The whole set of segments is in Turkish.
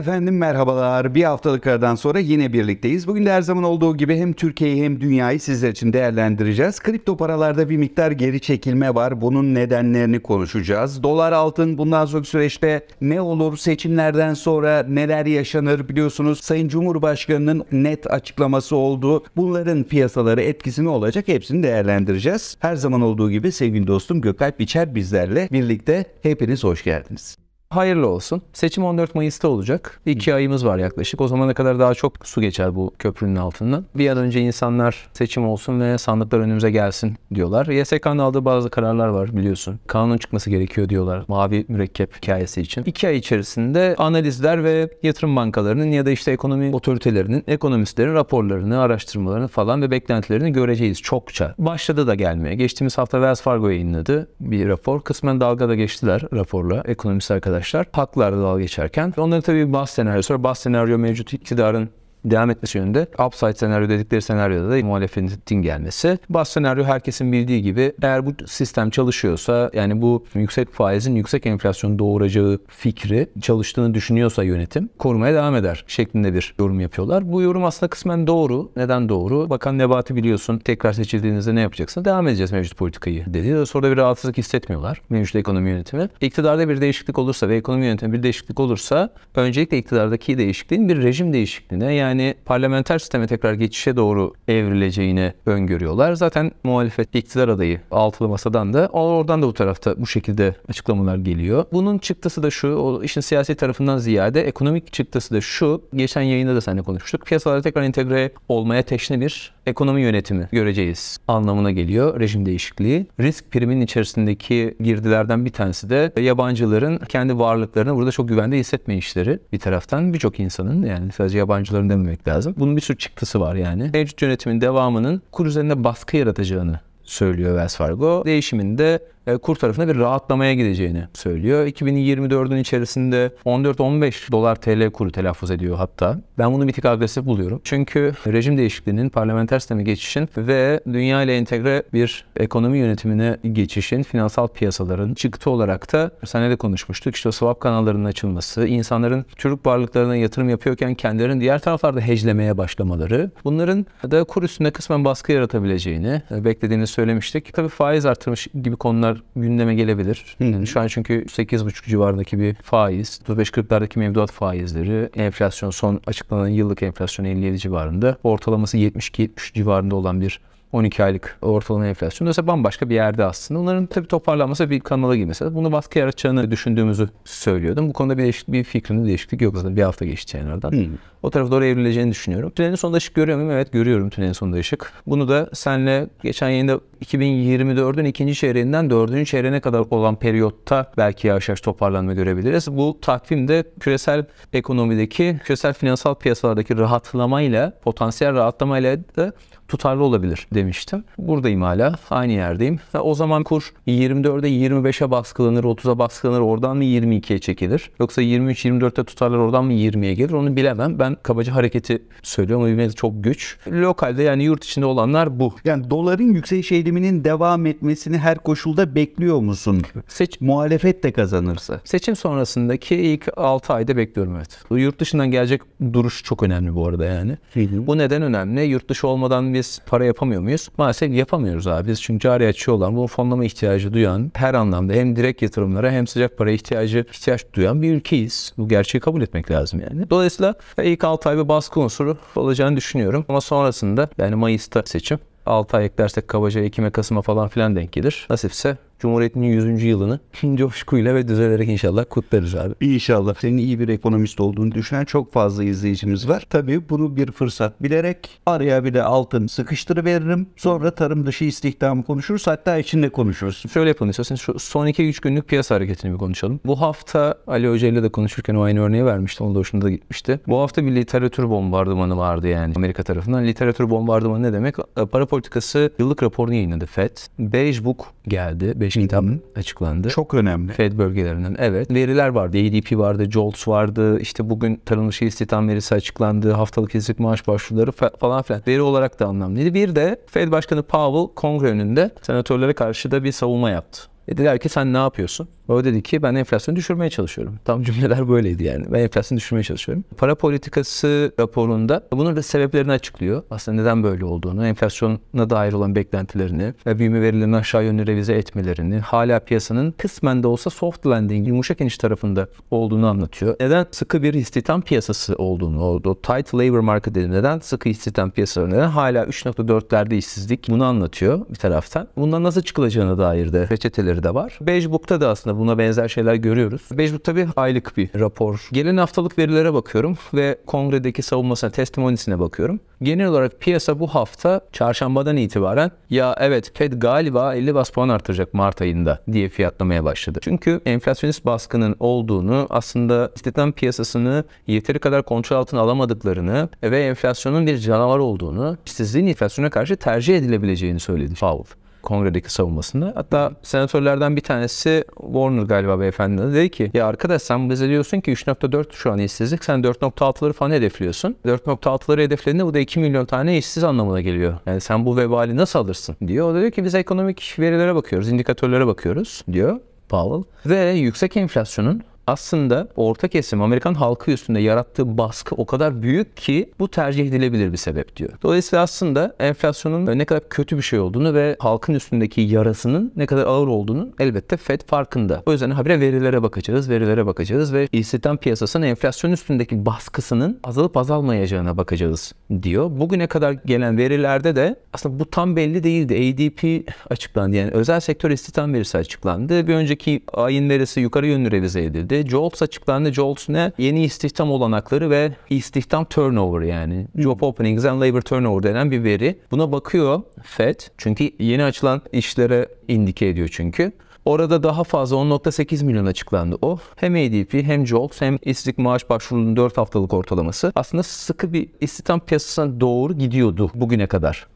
Efendim merhabalar. Bir haftalık aradan sonra yine birlikteyiz. Bugün de her zaman olduğu gibi hem Türkiye'yi hem dünyayı sizler için değerlendireceğiz. Kripto paralarda bir miktar geri çekilme var. Bunun nedenlerini konuşacağız. Dolar altın bundan sonraki süreçte ne olur? Seçimlerden sonra neler yaşanır? Biliyorsunuz Sayın Cumhurbaşkanı'nın net açıklaması oldu. Bunların piyasaları etkisi ne olacak? Hepsini değerlendireceğiz. Her zaman olduğu gibi sevgili dostum Gökalp Biçer bizlerle birlikte. Hepiniz hoş geldiniz. Hayırlı olsun. Seçim 14 Mayıs'ta olacak. İki ayımız var yaklaşık. O zamana kadar daha çok su geçer bu köprünün altından. Bir an önce insanlar seçim olsun ve sandıklar önümüze gelsin diyorlar. YSK'nın aldığı bazı kararlar var biliyorsun. Kanun çıkması gerekiyor diyorlar. Mavi mürekkep hikayesi için. İki ay içerisinde analizler ve yatırım bankalarının ya da işte ekonomi otoritelerinin, ekonomistlerin raporlarını, araştırmalarını falan ve beklentilerini göreceğiz çokça. Başladı da gelmeye. Geçtiğimiz hafta Wells Fargo yayınladı bir rapor. Kısmen dalga da geçtiler raporla ekonomist arkadaşlar arkadaşlar. Haklarda dalga geçerken. Onların tabii bir bas senaryosu var. Bas senaryo mevcut iktidarın devam etmesi yönünde. Upside senaryo dedikleri senaryoda da muhalefetin gelmesi. Bas senaryo herkesin bildiği gibi eğer bu sistem çalışıyorsa yani bu yüksek faizin yüksek enflasyon doğuracağı fikri çalıştığını düşünüyorsa yönetim korumaya devam eder şeklinde bir yorum yapıyorlar. Bu yorum aslında kısmen doğru. Neden doğru? Bakan Nebati biliyorsun tekrar seçildiğinizde ne yapacaksın? Devam edeceğiz mevcut politikayı dedi. Sonra bir rahatsızlık hissetmiyorlar mevcut ekonomi yönetimi. İktidarda bir değişiklik olursa ve ekonomi yönetimi bir değişiklik olursa öncelikle iktidardaki değişikliğin bir rejim değişikliğine yani yani parlamenter sisteme tekrar geçişe doğru evrileceğini öngörüyorlar. Zaten muhalefet iktidar adayı altılı masadan da oradan da bu tarafta bu şekilde açıklamalar geliyor. Bunun çıktısı da şu, o işin siyasi tarafından ziyade ekonomik çıktısı da şu. Geçen yayında da seninle konuşmuştuk. Piyasalara tekrar entegre olmaya teşne bir ekonomi yönetimi göreceğiz anlamına geliyor rejim değişikliği. Risk priminin içerisindeki girdilerden bir tanesi de yabancıların kendi varlıklarını burada çok güvende hissetmeyişleri bir taraftan birçok insanın yani sadece yabancıların dememek lazım. Bunun bir sürü çıktısı var yani. Mevcut yönetimin devamının kur üzerinde baskı yaratacağını söylüyor Wells Fargo. Değişiminde kur tarafına bir rahatlamaya gideceğini söylüyor. 2024'ün içerisinde 14-15 dolar TL kuru telaffuz ediyor hatta. Ben bunu bir tık agresif buluyorum. Çünkü rejim değişikliğinin parlamenter sisteme geçişin ve dünya ile entegre bir ekonomi yönetimine geçişin finansal piyasaların çıktı olarak da senede konuşmuştuk. İşte swap kanallarının açılması, insanların Türk varlıklarına yatırım yapıyorken kendilerini diğer taraflarda heclemeye başlamaları, bunların da kur üstünde kısmen baskı yaratabileceğini beklediğini söylemiştik. Tabii faiz artırmış gibi konular gündeme gelebilir. Yani şu an çünkü 8,5 civarındaki bir faiz, 35-40'lardaki mevduat faizleri, enflasyon son açıklanan yıllık enflasyon 57 civarında, ortalaması 72-70 civarında olan bir 12 aylık ortalama enflasyon. Dolayısıyla bambaşka bir yerde aslında. Onların tabii toparlanması bir kanala girmesi. Bunu baskı yaratacağını düşündüğümüzü söylüyordum. Bu konuda bir, değişik, bir fikrin değişiklik yok zaten. Bir hafta geçti yani oradan. Hmm. O tarafa doğru evrileceğini düşünüyorum. Tünelin sonunda ışık görüyor muyum? Evet görüyorum tünelin sonunda ışık. Bunu da senle geçen yayında 2024'ün ikinci çeyreğinden dördüncü çeyreğine kadar olan periyotta belki yavaş yavaş toparlanma görebiliriz. Bu takvimde küresel ekonomideki, küresel finansal piyasalardaki rahatlamayla, potansiyel rahatlamayla da tutarlı olabilir demiştim. Buradayım hala. Aynı yerdeyim. O zaman kur 24'e 25'e baskılanır, 30'a baskılanır. Oradan mı 22'ye çekilir? Yoksa 23-24'te tutarlar oradan mı 20'ye gelir? Onu bilemem. Ben kabaca hareketi söylüyorum. Bilmeniz çok güç. Lokalde yani yurt içinde olanlar bu. Yani doların yükseliş eğiliminin devam etmesini her koşulda bekliyor musun? Seç muhalefet de kazanırsa. Seçim sonrasındaki ilk 6 ayda bekliyorum evet. Yurt dışından gelecek duruş çok önemli bu arada yani. Hı hı. Bu neden önemli? Yurt dışı olmadan biz para yapamıyor muyuz? Maalesef yapamıyoruz abi. Biz çünkü cari açı olan, bu fonlama ihtiyacı duyan, her anlamda hem direkt yatırımlara hem sıcak para ihtiyacı ihtiyaç duyan bir ülkeyiz. Bu gerçeği kabul etmek lazım yani. Dolayısıyla ilk 6 ay bir baskı unsuru olacağını düşünüyorum. Ama sonrasında yani Mayıs'ta seçim 6 ay eklersek kabaca Ekim'e Kasım'a falan filan denk gelir. Nasipse Cumhuriyet'in 100. yılını coşkuyla ve düzelerek inşallah kutlarız abi. İnşallah. Senin iyi bir ekonomist olduğunu düşünen çok fazla izleyicimiz var. Tabii bunu bir fırsat bilerek araya bir de altın sıkıştırıveririm. Sonra tarım dışı istihdamı konuşuruz. Hatta içinde konuşuruz. Şöyle yapalım isterseniz şu son 2-3 günlük piyasa hareketini bir konuşalım. Bu hafta Ali Hoca ile de konuşurken o aynı örneği vermişti. Onun da hoşuna da gitmişti. Bu hafta bir literatür bombardımanı vardı yani Amerika tarafından. Literatür bombardımanı ne demek? Para politikası yıllık raporunu yayınladı FED. Beige Book geldi. 5 kitap açıklandı. Çok önemli. Fed bölgelerinden. Evet. Veriler vardı. ADP vardı, JOLTS vardı. İşte bugün tarım dışı istihdam verisi açıklandı. Haftalık izlik maaş başvuruları falan filan. Veri olarak da anlamlıydı. Bir de Fed Başkanı Powell kongre önünde senatörlere karşı da bir savunma yaptı. Dediler ki sen ne yapıyorsun? O dedi ki ben enflasyonu düşürmeye çalışıyorum. Tam cümleler böyleydi yani. Ben enflasyonu düşürmeye çalışıyorum. Para politikası raporunda bunun da sebeplerini açıklıyor. Aslında neden böyle olduğunu, enflasyona dair olan beklentilerini ve büyüme verilerini aşağı yönlü revize etmelerini, hala piyasanın kısmen de olsa soft landing, yumuşak iniş tarafında olduğunu anlatıyor. Neden sıkı bir istihdam piyasası olduğunu, o, tight labor market dedi. Neden sıkı istihdam piyasası, neden hala 3.4'lerde işsizlik bunu anlatıyor bir taraftan. Bundan nasıl çıkılacağına dair de reçeteleri de var. Beige Book'ta da aslında buna benzer şeyler görüyoruz. Book tabii aylık bir rapor. Gelen haftalık verilere bakıyorum ve kongredeki savunmasına, testimonisine bakıyorum. Genel olarak piyasa bu hafta çarşambadan itibaren ya evet Fed galiba 50 bas puan artıracak Mart ayında diye fiyatlamaya başladı. Çünkü enflasyonist baskının olduğunu aslında istihdam piyasasını yeteri kadar kontrol altına alamadıklarını ve enflasyonun bir canavar olduğunu, işsizliğin enflasyona karşı tercih edilebileceğini söyledi Powell kongredeki savunmasında. Hatta senatörlerden bir tanesi Warner galiba beyefendi dedi ki ya arkadaş sen bize diyorsun ki 3.4 şu an işsizlik sen 4.6'ları falan hedefliyorsun. 4.6'ları hedeflediğinde bu da 2 milyon tane işsiz anlamına geliyor. Yani sen bu vebali nasıl alırsın diyor. O da diyor ki biz ekonomik verilere bakıyoruz, indikatörlere bakıyoruz diyor. Powell ve yüksek enflasyonun aslında orta kesim Amerikan halkı üstünde yarattığı baskı o kadar büyük ki bu tercih edilebilir bir sebep diyor. Dolayısıyla aslında enflasyonun ne kadar kötü bir şey olduğunu ve halkın üstündeki yarasının ne kadar ağır olduğunu elbette Fed farkında. O yüzden habire verilere bakacağız, verilere bakacağız ve istihdam piyasasının enflasyon üstündeki baskısının azalıp azalmayacağına bakacağız diyor. Bugüne kadar gelen verilerde de aslında bu tam belli değildi. ADP açıklandı yani özel sektör istihdam verisi açıklandı. Bir önceki ayın verisi yukarı yönlü revize edildi. JOLTS açıklandı. JOLTS ne? Yeni istihdam olanakları ve istihdam turnover yani. Job openings and labor turnover denen bir veri. Buna bakıyor Fed. Çünkü yeni açılan işlere indike ediyor çünkü. Orada daha fazla 10.8 milyon açıklandı o. Hem ADP hem JOLTS hem işsizlik maaş başvurunun 4 haftalık ortalaması aslında sıkı bir istihdam piyasasına doğru gidiyordu bugüne kadar.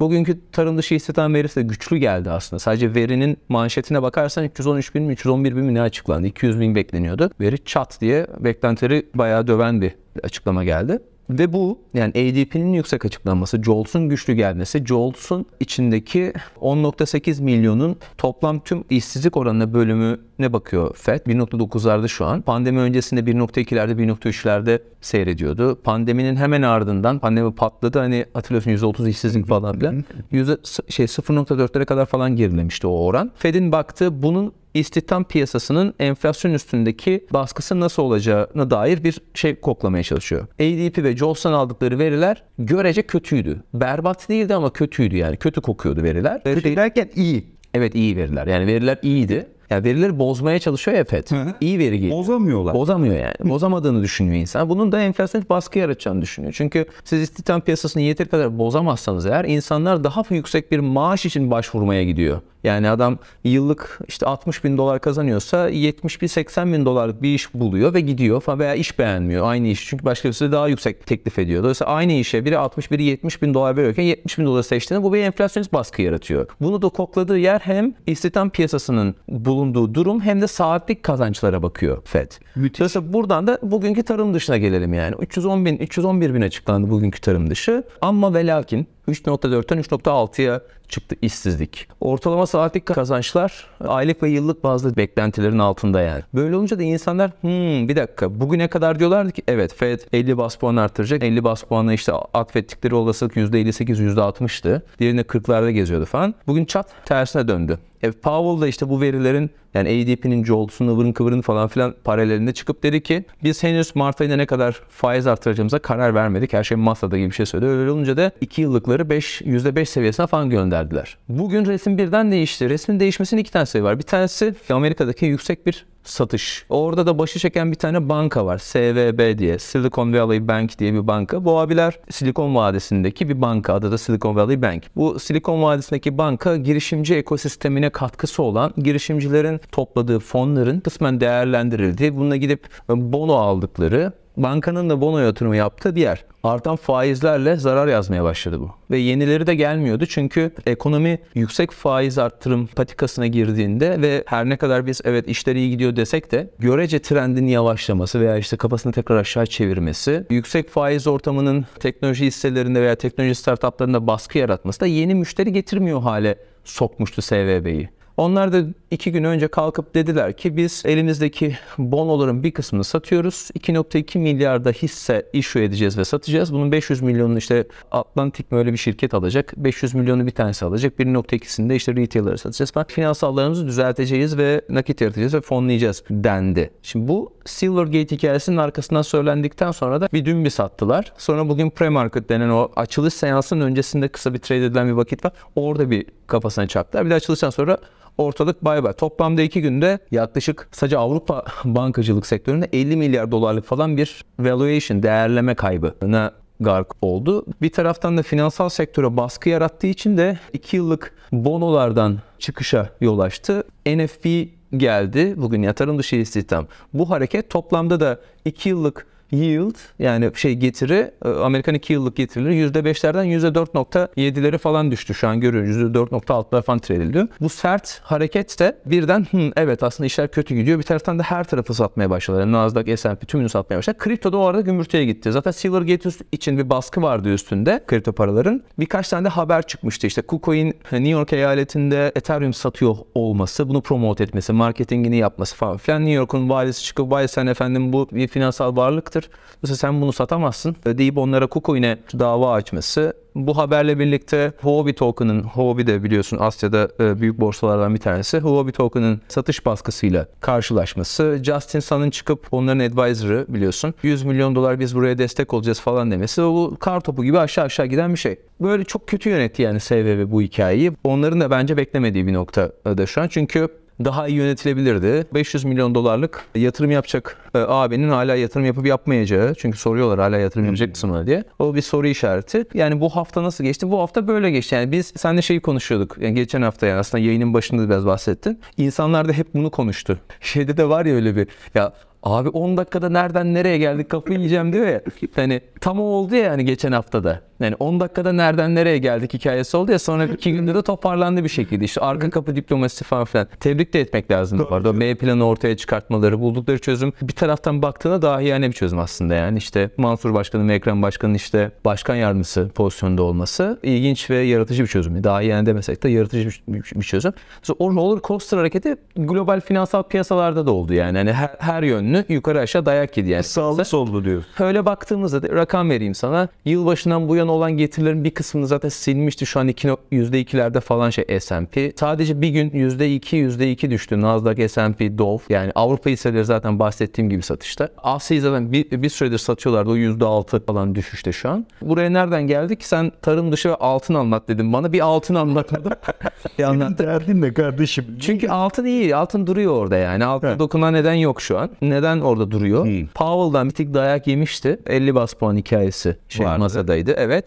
Bugünkü tarım dışı istihdam verisi de güçlü geldi aslında. Sadece verinin manşetine bakarsan 313 bin mi 311 bin mi ne açıklandı? 200 bin bekleniyordu. Veri çat diye beklentileri bayağı döven bir açıklama geldi. Ve bu yani ADP'nin yüksek açıklanması, JOLTS'un güçlü gelmesi, JOLTS'un içindeki 10.8 milyonun toplam tüm işsizlik oranına bölümüne bakıyor FED. 1.9'larda şu an. Pandemi öncesinde 1.2'lerde 1.3'lerde seyrediyordu. Pandeminin hemen ardından pandemi patladı. Hani hatırlıyorsun %30 işsizlik falan filan. Yüzde şey 0.4'lere kadar falan gerilemişti o oran. Fed'in baktığı bunun istihdam piyasasının enflasyon üstündeki baskısı nasıl olacağına dair bir şey koklamaya çalışıyor. ADP ve JOLTS'tan aldıkları veriler görece kötüydü. Berbat değildi ama kötüydü yani. Kötü kokuyordu veriler. Kötü derken iyi. Evet iyi veriler. Yani veriler iyiydi. Yani verileri bozmaya çalışıyor ya FED. Hı. İyi veri geliyor. Bozamıyorlar. Bozamıyor yani. Bozamadığını düşünüyor insan. Bunun da enflasyon baskı yaratacağını düşünüyor. Çünkü siz istihdam piyasasını yeteri kadar bozamazsanız eğer insanlar daha yüksek bir maaş için başvurmaya gidiyor. Yani adam yıllık işte 60 bin dolar kazanıyorsa 70 bin 80 bin dolarlık bir iş buluyor ve gidiyor falan veya iş beğenmiyor aynı iş çünkü başkası daha yüksek teklif ediyor. Dolayısıyla aynı işe biri 60 biri 70 bin dolar veriyorken 70 bin dolar seçtiğinde bu bir enflasyonist baskı yaratıyor. Bunu da kokladığı yer hem istihdam piyasasının bulunduğu durum hem de saatlik kazançlara bakıyor FED. Müthiş. Dolayısıyla buradan da bugünkü tarım dışına gelelim yani. 310 bin, 311 bin açıklandı bugünkü tarım dışı. Ama ve lakin 3.4'ten 3.6'ya çıktı işsizlik. Ortalama saatlik kazançlar aylık ve yıllık bazı beklentilerin altında yani. Böyle olunca da insanlar hmm, bir dakika bugüne kadar diyorlardı ki evet Fed 50 bas puan artıracak. 50 bas puanla işte atfettikleri olasılık %58 %60'tı. Diğerinde 40'larda geziyordu falan. Bugün çat tersine döndü. E, Powell da işte bu verilerin yani ADP'nin JOLTS'un ıvırın kıvırın falan filan paralelinde çıkıp dedi ki biz henüz Mart ayında ne kadar faiz artıracağımıza karar vermedik. Her şey masada gibi bir şey söyledi. Öyle olunca da 2 yıllıkları 5, %5 seviyesine falan gönderdiler. Bugün resim birden değişti. Resmin değişmesinin iki tane sebebi var. Bir tanesi Amerika'daki yüksek bir satış. Orada da başı çeken bir tane banka var. SVB diye. Silicon Valley Bank diye bir banka. Bu abiler Silikon Vadisi'ndeki bir banka. Adı da Silicon Valley Bank. Bu Silikon Vadisi'ndeki banka girişimci ekosistemine katkısı olan girişimcilerin topladığı fonların kısmen değerlendirildiği, bununla gidip bono aldıkları bankanın da bono yatırımı yaptığı bir yer. Artan faizlerle zarar yazmaya başladı bu. Ve yenileri de gelmiyordu çünkü ekonomi yüksek faiz arttırım patikasına girdiğinde ve her ne kadar biz evet işler iyi gidiyor desek de görece trendin yavaşlaması veya işte kafasını tekrar aşağı çevirmesi, yüksek faiz ortamının teknoloji hisselerinde veya teknoloji startuplarında baskı yaratması da yeni müşteri getirmiyor hale sokmuştu SVB'yi. Onlar da iki gün önce kalkıp dediler ki biz elimizdeki bonoların bir kısmını satıyoruz. 2.2 milyarda hisse issue edeceğiz ve satacağız. Bunun 500 milyonunu işte Atlantik mi öyle bir şirket alacak. 500 milyonu bir tanesi alacak. 1.2'sini de işte retailer'a satacağız falan. Finansallarımızı düzelteceğiz ve nakit yaratacağız ve fonlayacağız dendi. Şimdi bu Silvergate hikayesinin arkasından söylendikten sonra da bir dün bir sattılar. Sonra bugün pre-market denen o açılış seansının öncesinde kısa bir trade edilen bir vakit var. Orada bir kafasına çaktılar. Bir de açılıştan sonra ortalık bay bay. Toplamda iki günde yaklaşık sadece Avrupa bankacılık sektöründe 50 milyar dolarlık falan bir valuation, değerleme kaybına gark oldu. Bir taraftan da finansal sektöre baskı yarattığı için de 2 yıllık bonolardan çıkışa yol açtı. NFP geldi. Bugün yatırım dışı istihdam. Bu hareket toplamda da 2 yıllık yield yani şey getiri e, Amerikan 2 yıllık getirileri %5'lerden %4.7'leri falan düştü şu an görüyoruz. %4.6'lar falan trade ediliyor. Bu sert hareket de birden "Hı, evet aslında işler kötü gidiyor. Bir taraftan da her tarafı satmaya başladılar. Yani Nasdaq, S&P tümünü satmaya başladı. Kripto da o arada gümürtüye gitti. Zaten Silvergate için bir baskı vardı üstünde kripto paraların. Birkaç tane de haber çıkmıştı. İşte KuCoin New York eyaletinde Ethereum satıyor olması, bunu promote etmesi, marketingini yapması falan filan. New York'un valisi çıkıp vay sen efendim bu bir finansal varlıktır. Mesela sen bunu satamazsın deyip onlara KuCoin'e dava açması. Bu haberle birlikte Huobi token'ın, Huobi de biliyorsun Asya'da e, büyük borsalardan bir tanesi. Huobi token'ın satış baskısıyla karşılaşması. Justin Sun'ın çıkıp onların advisor'ı biliyorsun. 100 milyon dolar biz buraya destek olacağız falan demesi. Bu kar topu gibi aşağı aşağı giden bir şey. Böyle çok kötü yönetti yani SVB bu hikayeyi. Onların da bence beklemediği bir noktada şu an. Çünkü daha iyi yönetilebilirdi. 500 milyon dolarlık yatırım yapacak e, abinin hala yatırım yapıp yapmayacağı. Çünkü soruyorlar hala yatırım yapacak mısın diye. O bir soru işareti. Yani bu hafta nasıl geçti? Bu hafta böyle geçti. Yani biz seninle şeyi konuşuyorduk. Yani geçen hafta yani aslında yayının başında biraz bahsettin. İnsanlar da hep bunu konuştu. Şeyde de var ya öyle bir ya Abi 10 dakikada nereden nereye geldik kafayı yiyeceğim diyor ya. Hani tam o oldu ya yani geçen haftada. Yani 10 dakikada nereden nereye geldik hikayesi oldu ya sonra iki günde de toparlandı bir şekilde. İşte arka kapı diplomasisi falan filan. Tebrik de etmek lazım bu arada. O B planı ortaya çıkartmaları, buldukları çözüm bir taraftan baktığına daha yani bir çözüm aslında yani. işte Mansur Başkan'ın ve Ekrem Başkan'ın işte başkan yardımcısı pozisyonda olması ilginç ve yaratıcı bir çözüm. Daha iyi yani demesek de yaratıcı bir, çözüm. Mesela o roller coaster hareketi global finansal piyasalarda da oldu yani. Hani her, her yönlü yukarı aşağı dayak yedi yani. Sağlı sollu diyor. Öyle baktığımızda da rakam vereyim sana. Yılbaşından bu yana olan getirilerin bir kısmını zaten silmişti. Şu an iki no- %2'lerde falan şey S&P. Sadece bir gün %2, %2 düştü. Nasdaq, S&P, Dow. Yani Avrupa hisseleri zaten bahsettiğim gibi satışta. Asya'yı zaten bir, bir süredir satıyorlardı. O %6 falan düşüşte şu an. Buraya nereden geldik? Sen tarım dışı ve altın anlat dedin bana. Bir altın anlatmadın. bir anlat. Derdin ne kardeşim? Çünkü altın iyi. Altın duruyor orada yani. Altın dokunan neden yok şu an. Neden orada duruyor? Powell'dan bir tık dayak yemişti. 50 bas puan hikayesi şey Vardı. masadaydı. Evet.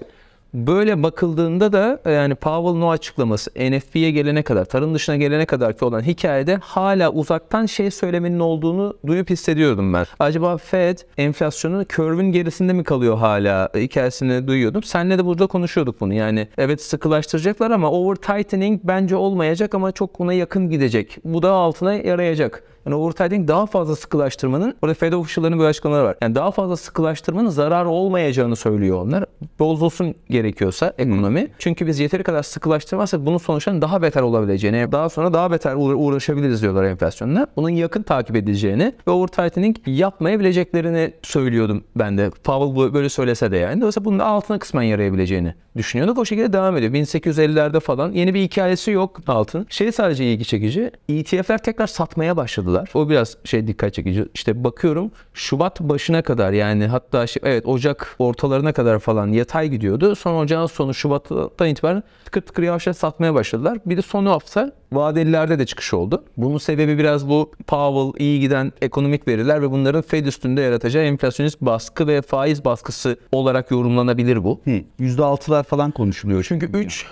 Böyle bakıldığında da yani Powell'ın o açıklaması NFP'ye gelene kadar, tarım dışına gelene kadar ki olan hikayede hala uzaktan şey söylemenin olduğunu duyup hissediyordum ben. Acaba Fed enflasyonu curve'ün gerisinde mi kalıyor hala hikayesini duyuyordum. Senle de burada konuşuyorduk bunu. Yani evet sıkılaştıracaklar ama over tightening bence olmayacak ama çok buna yakın gidecek. Bu da altına yarayacak. Yani over tightening daha fazla sıkılaştırmanın, orada Fed official'ların bir açıklamaları var. Yani daha fazla sıkılaştırmanın zarar olmayacağını söylüyor onlar. Bozulsun gerekiyorsa ekonomi. Çünkü biz yeteri kadar sıkılaştırmazsak bunun sonuçlarının daha beter olabileceğini, daha sonra daha beter uğra- uğraşabiliriz diyorlar enflasyonla. Bunun yakın takip edileceğini ve over tightening yapmayabileceklerini söylüyordum ben de. Powell böyle söylese de yani. Dolayısıyla bunun da altına kısmen yarayabileceğini düşünüyorduk. O şekilde devam ediyor. 1850'lerde falan yeni bir hikayesi yok altın. Şey sadece ilgi çekici. ETF'ler tekrar satmaya başladılar. O biraz şey dikkat çekici. İşte bakıyorum Şubat başına kadar yani hatta şey, evet Ocak ortalarına kadar falan yatay gidiyordu. Sonra Ocağın sonu Şubat'tan itibaren tıkır tıkır yavaş yavaş satmaya başladılar. Bir de sonu hafta vadelilerde de çıkış oldu. Bunun sebebi biraz bu Powell iyi giden ekonomik veriler ve bunların Fed üstünde yaratacağı enflasyonist baskı ve faiz baskısı olarak yorumlanabilir bu. %6'lar falan konuşuluyor. Çünkü 3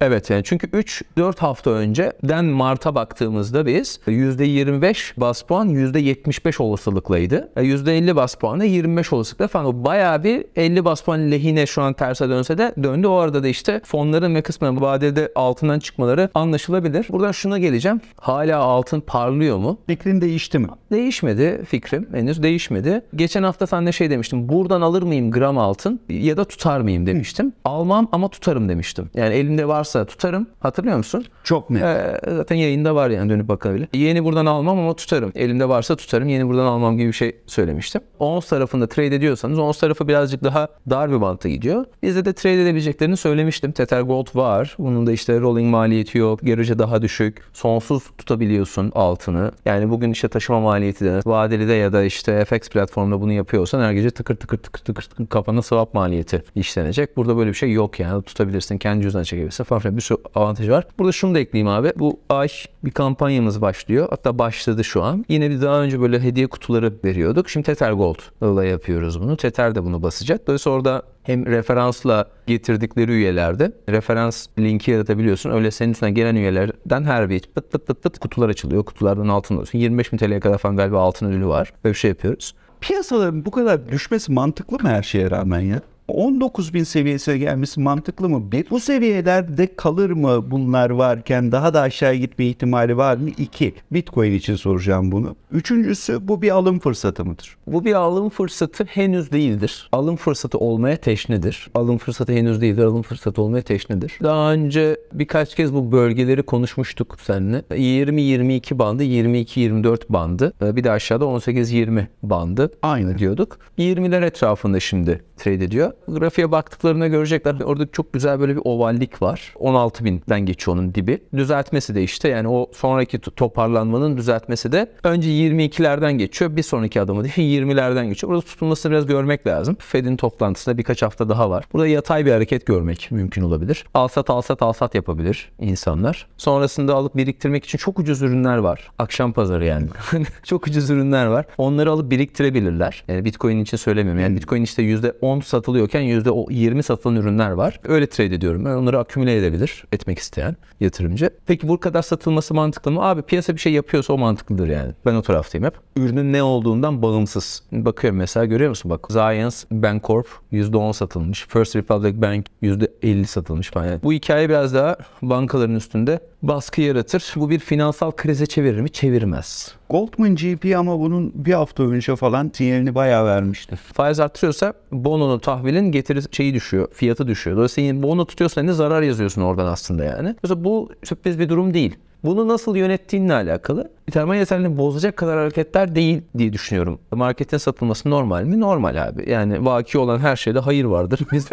Evet yani çünkü 3-4 hafta önceden Mart'a baktığımızda biz %25 bas puan %75 olasılıklaydı. E, %50 bas puan da 25 olasılıkla falan. O bayağı bir 50 bas puan lehine şu an terse dönse de döndü. O arada da işte fonların ve kısmen vadede altından çıkmaları anlaşılabilir. Buradan şuna geleceğim. Hala altın parlıyor mu? Fikrin değişti mi? Değişmedi fikrim. Henüz değişmedi. Geçen hafta sen de şey demiştim. Buradan alır mıyım gram altın ya da tutar mıyım demiştim. Almam ama tutarım demiştim. Yani elimde varsa varsa tutarım. Hatırlıyor musun? Çok net. Ee, zaten yayında var yani dönüp bakabilir. Yeni buradan almam ama tutarım. Elimde varsa tutarım. Yeni buradan almam gibi bir şey söylemiştim. Ons tarafında trade ediyorsanız ons tarafı birazcık daha dar bir banta gidiyor. Bizde de trade edebileceklerini söylemiştim. Tether Gold var. Bunun da işte rolling maliyeti yok. Görece daha düşük. Sonsuz tutabiliyorsun altını. Yani bugün işte taşıma maliyeti de vadeli de ya da işte FX platformunda bunu yapıyorsan her gece tıkır tıkır tıkır tıkır tıkır kafana swap maliyeti işlenecek. Burada böyle bir şey yok yani. Tutabilirsin. Kendi cüzdanına çekebilirsin falan filan. Bir sürü avantajı var. Burada şunu da ekleyeyim abi. Bu ay bir kampanyamız başlıyor. Hatta başladı şu an. Yine bir daha önce böyle hediye kutuları veriyorduk. Şimdi Tether Gold ile yapıyoruz bunu. Tether de bunu basacak. Dolayısıyla orada hem referansla getirdikleri üyelerde referans linki yaratabiliyorsun. Öyle senin üstüne gelen üyelerden her bir pıt pıt pıt pıt kutular açılıyor. Kutulardan altın alıyorsun. 25 bin TL'ye kadar falan galiba altın ödülü var. Böyle bir şey yapıyoruz. Piyasaların bu kadar düşmesi mantıklı mı her şeye rağmen ya? 19 bin seviyesine gelmesi mantıklı mı? Bu seviyelerde kalır mı bunlar varken daha da aşağı gitme ihtimali var mı? İki, Bitcoin için soracağım bunu. Üçüncüsü bu bir alım fırsatı mıdır? Bu bir alım fırsatı henüz değildir. Alım fırsatı olmaya teşnedir. Alım fırsatı henüz değildir. Alım fırsatı olmaya teşnedir. Daha önce birkaç kez bu bölgeleri konuşmuştuk seninle. 20-22 bandı, 22-24 bandı. Ee, Bir de aşağıda 18-20 bandı. Aynı. diyorduk. 20'ler etrafında şimdi trade ediyor. Grafiğe baktıklarında görecekler. Orada çok güzel böyle bir ovallik var. 16 binden geçiyor onun dibi. Düzeltmesi de işte yani o sonraki to- toparlanmanın düzeltmesi de önce 22'lerden geçiyor. Bir sonraki adımı da 20'lerden geçiyor. Burada tutulmasını biraz görmek lazım. Fed'in toplantısında birkaç hafta daha var. Burada yatay bir hareket görmek mümkün olabilir. Alsat alsat alsat yapabilir insanlar. Sonrasında alıp biriktirmek için çok ucuz ürünler var. Akşam pazarı yani. çok ucuz ürünler var. Onları alıp biriktirebilirler. Yani Bitcoin için söylemiyorum. Yani Bitcoin işte %10 satılıyorken %20 satılan ürünler var. Öyle trade ediyorum. Ben onları akümüle edebilir etmek isteyen yatırımcı. Peki bu kadar satılması mantıklı mı? Abi piyasa bir şey yapıyorsa o mantıklıdır yani. Ben o taraftayım hep. Ürünün ne olduğundan bağımsız. Bakıyorum mesela görüyor musun? Bak Zions Bancorp %10 satılmış. First Republic Bank %50 satılmış falan. Yani bu hikaye biraz daha bankaların üstünde baskı yaratır. Bu bir finansal krize çevirir mi? Çevirmez. Goldman GP ama bunun bir hafta önce falan sinyalini bayağı vermişti. Faiz arttırıyorsa bononun tahvilin getiri şeyi düşüyor, fiyatı düşüyor. Dolayısıyla bono tutuyorsan ne zarar yazıyorsun oradan aslında yani. Mesela bu sürpriz bir durum değil. Bunu nasıl yönettiğinle alakalı. Termal yeterliliğini bozacak kadar hareketler değil diye düşünüyorum. Marketin satılması normal mi? Normal abi. Yani vaki olan her şeyde hayır vardır. Biz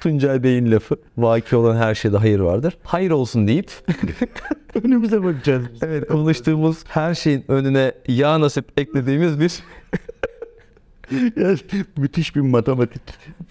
Tuncay Bey'in lafı. Vaki olan her şeyde hayır vardır. Hayır olsun deyip Önümüze bakacağız. evet konuştuğumuz her şeyin önüne yağ nasip eklediğimiz bir Yani müthiş bir matematik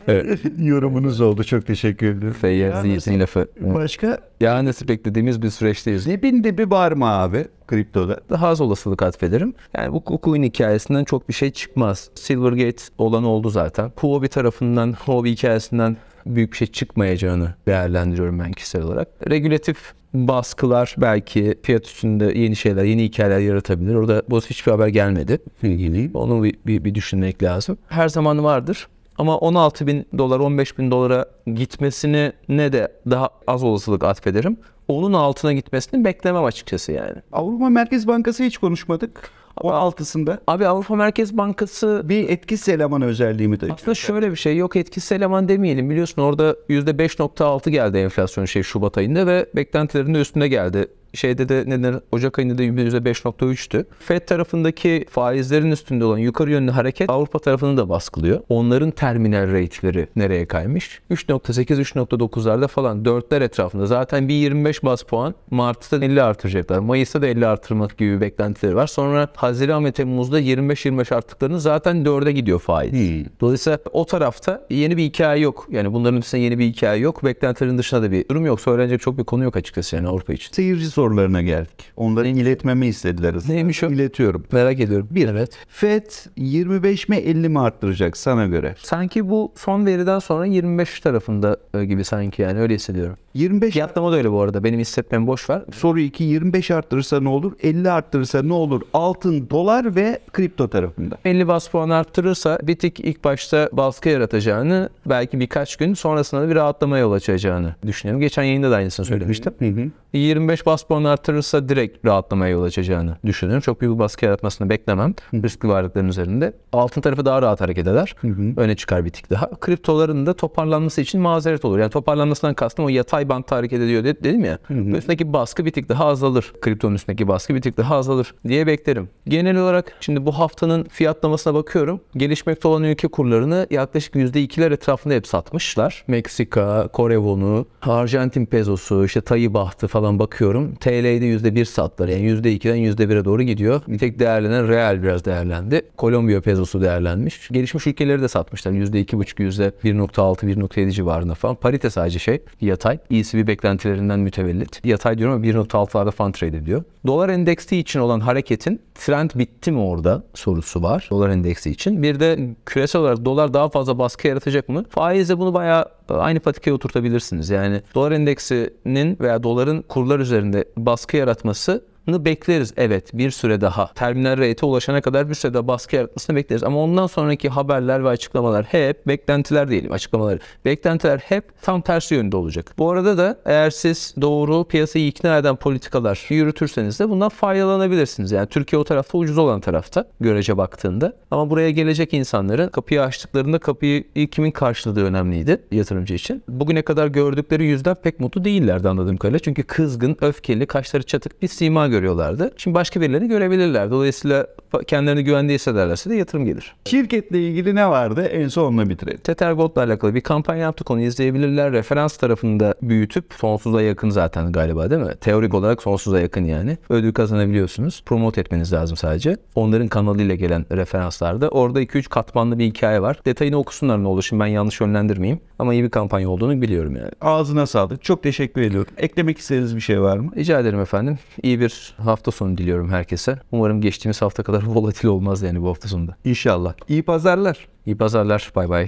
Evet. yorumunuz oldu. Çok teşekkür ederim. Feyyaz Yiğit'in lafı. Başka Yağ nasip eklediğimiz bir süreçteyiz. dibin dibi var mı abi kriptoda? daha az olasılık atfederim. Yani bu Kuku'nun hikayesinden çok bir şey çıkmaz. Silvergate olan oldu zaten. Huobi tarafından, Huobi hikayesinden büyük bir şey çıkmayacağını değerlendiriyorum ben kişisel olarak. Regülatif baskılar belki fiyat üstünde yeni şeyler, yeni hikayeler yaratabilir. Orada bu hiçbir haber gelmedi. İlgili. Onu bir, bir, bir düşünmek lazım. Her zaman vardır. Ama 16 bin dolar, 15 bin dolara gitmesini ne de daha az olasılık atfederim. Onun altına gitmesini beklemem açıkçası yani. Avrupa Merkez Bankası hiç konuşmadık. O altısında Abi Avrupa Merkez Bankası bir etkisiz eleman özelliği mi aslında şöyle bir şey yok etkisiz eleman demeyelim biliyorsun orada %5.6 geldi enflasyon şey Şubat ayında ve beklentilerin de üstünde geldi. Şeyde de ne denir, Ocak ayında da %5.3'tü. Fed tarafındaki faizlerin üstünde olan yukarı yönlü hareket Avrupa tarafını da baskılıyor. Onların terminal rate'leri nereye kaymış? 3.8-3.9'larda falan 4'ler etrafında. Zaten bir 25 bas puan Mart'ta 50 artıracaklar. Mayıs'ta da 50 artırmak gibi beklentileri var. Sonra Haziran ve Temmuz'da 25-25 arttıklarını zaten 4'e gidiyor faiz. Hmm. Dolayısıyla o tarafta yeni bir hikaye yok. Yani bunların üstünde yeni bir hikaye yok. Beklentilerin dışında da bir durum yok. Söylenecek çok bir konu yok açıkçası yani Avrupa için. Seyirci sorularına geldik. Onları iletmemi istediler. Neymiş o? İletiyorum. Merak ediyorum. Bir evet. FED 25 mi 50 mi arttıracak sana göre? Sanki bu son veriden sonra 25 tarafında e, gibi sanki yani öyle hissediyorum. 25 Fiyatlama da öyle bu arada. Benim hissetmem boş ver. soru 2 25 arttırırsa ne olur? 50 arttırırsa ne olur? Altın, dolar ve kripto tarafında. 50 bas puan arttırırsa bir tık ilk başta baskı yaratacağını belki birkaç gün sonrasında da bir rahatlamaya yol açacağını düşünüyorum. Geçen yayında da aynısını söylemiştim. Hı hı. 25 bas puan arttırırsa direkt rahatlamaya yol açacağını düşünüyorum. Çok büyük bir baskı yaratmasını beklemem riskli varlıkların üzerinde. Altın tarafı daha rahat hareket eder. Öne çıkar bir tık daha. Kriptoların da toparlanması için mazeret olur. Yani toparlanmasından kastım o yatay ay bantta hareket ediyor de- dedim ya. Üstündeki baskı bir tık daha azalır. Kriptonun üstündeki baskı bir tık daha azalır diye beklerim. Genel olarak şimdi bu haftanın fiyatlamasına bakıyorum. Gelişmekte olan ülke kurlarını yaklaşık %2'ler etrafında hep satmışlar. Meksika, Kore wonu, Arjantin pezosu, işte Tayi bahtı falan bakıyorum. TL'de %1 sattılar. Yani %2'den %1'e doğru gidiyor. Bir tek değerlenen real biraz değerlendi. Kolombiya pezosu değerlenmiş. Gelişmiş ülkeleri de satmışlar. %2,5, %1,6, 1,7 civarında falan. Parite sadece şey yatay. ECB beklentilerinden mütevellit. Yatay diyorum ama 1,6'larda falan trade ediyor. Dolar endeksi için olan hareketin trend bitti mi orada sorusu var. Dolar endeksi için. Bir de küresel olarak dolar daha fazla baskı yaratacak mı? Faizle bunu bayağı aynı patikaya oturtabilirsiniz. Yani dolar endeksinin veya doların kurlar üzerinde baskı yaratması bekleriz. Evet bir süre daha. Terminal rate'e ulaşana kadar bir süre daha baskı yaratmasını bekleriz. Ama ondan sonraki haberler ve açıklamalar hep beklentiler diyelim açıklamaları. Beklentiler hep tam tersi yönde olacak. Bu arada da eğer siz doğru piyasayı ikna eden politikalar yürütürseniz de bundan faydalanabilirsiniz. Yani Türkiye o tarafta ucuz olan tarafta görece baktığında. Ama buraya gelecek insanların kapıyı açtıklarında kapıyı kimin karşıladığı önemliydi yatırımcı için. Bugüne kadar gördükleri yüzden pek mutlu değillerdi anladığım kadarıyla. Çünkü kızgın, öfkeli, kaşları çatık bir sima görüyorlardı. Şimdi başka birilerini görebilirler. Dolayısıyla kendilerini güvende hissederlerse de yatırım gelir. Şirketle ilgili ne vardı? En son onunla bitirelim. Tether Gold'la alakalı bir kampanya yaptık onu izleyebilirler. Referans tarafında büyütüp sonsuza yakın zaten galiba değil mi? Teorik olarak sonsuza yakın yani. Ödül kazanabiliyorsunuz. Promote etmeniz lazım sadece. Onların kanalıyla gelen referanslarda. Orada 2-3 katmanlı bir hikaye var. Detayını okusunlar ne olur. Şimdi ben yanlış yönlendirmeyeyim. Ama iyi bir kampanya olduğunu biliyorum yani. Ağzına sağlık. Çok teşekkür ediyorum. Eklemek istediğiniz bir şey var mı? Rica ederim efendim. İyi bir hafta sonu diliyorum herkese. Umarım geçtiğimiz hafta kadar volatil olmaz yani bu hafta sonunda. İnşallah. İyi pazarlar. İyi pazarlar. Bay bay.